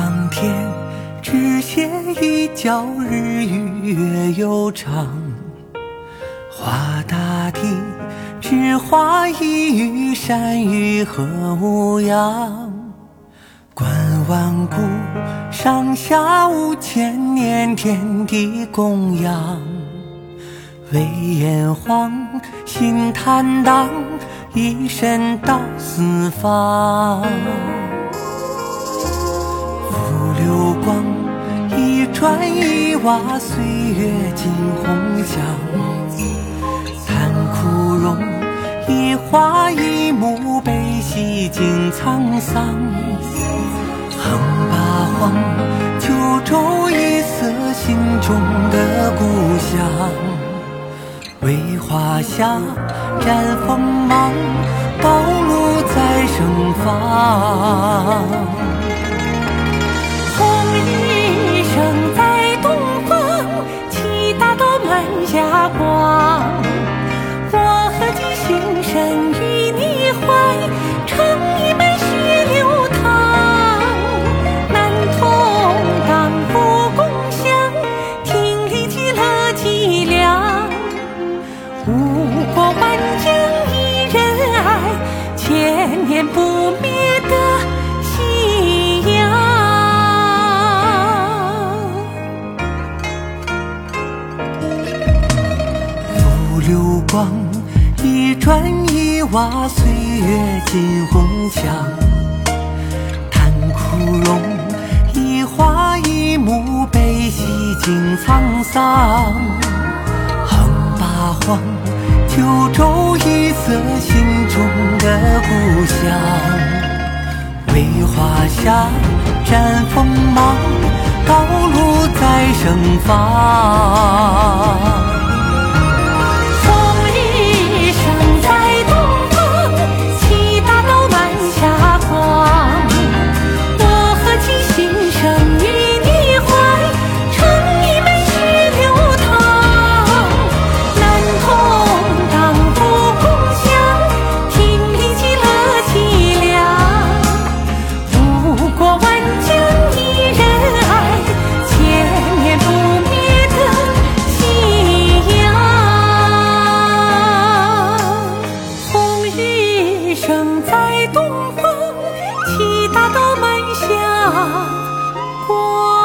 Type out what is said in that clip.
苍天，只写一角日与月悠长；画大地，只画一隅山与河无恙。观万古，上下五千年，天地供养。为炎黄，心坦荡，一身到四方。一砖一瓦，岁月尽红墙。叹枯荣，一花一木，悲喜尽沧桑。横八荒，九州一色，心中的故乡。为华夏绽锋芒，道路在盛放。红日升不灭的信仰。浮流光，一砖一瓦，岁月尽红墙。叹枯荣，一花一木，悲喜尽沧桑。横八荒，九州一色，心中的故乡。为华夏绽锋芒，道路在盛放。大道满霞光。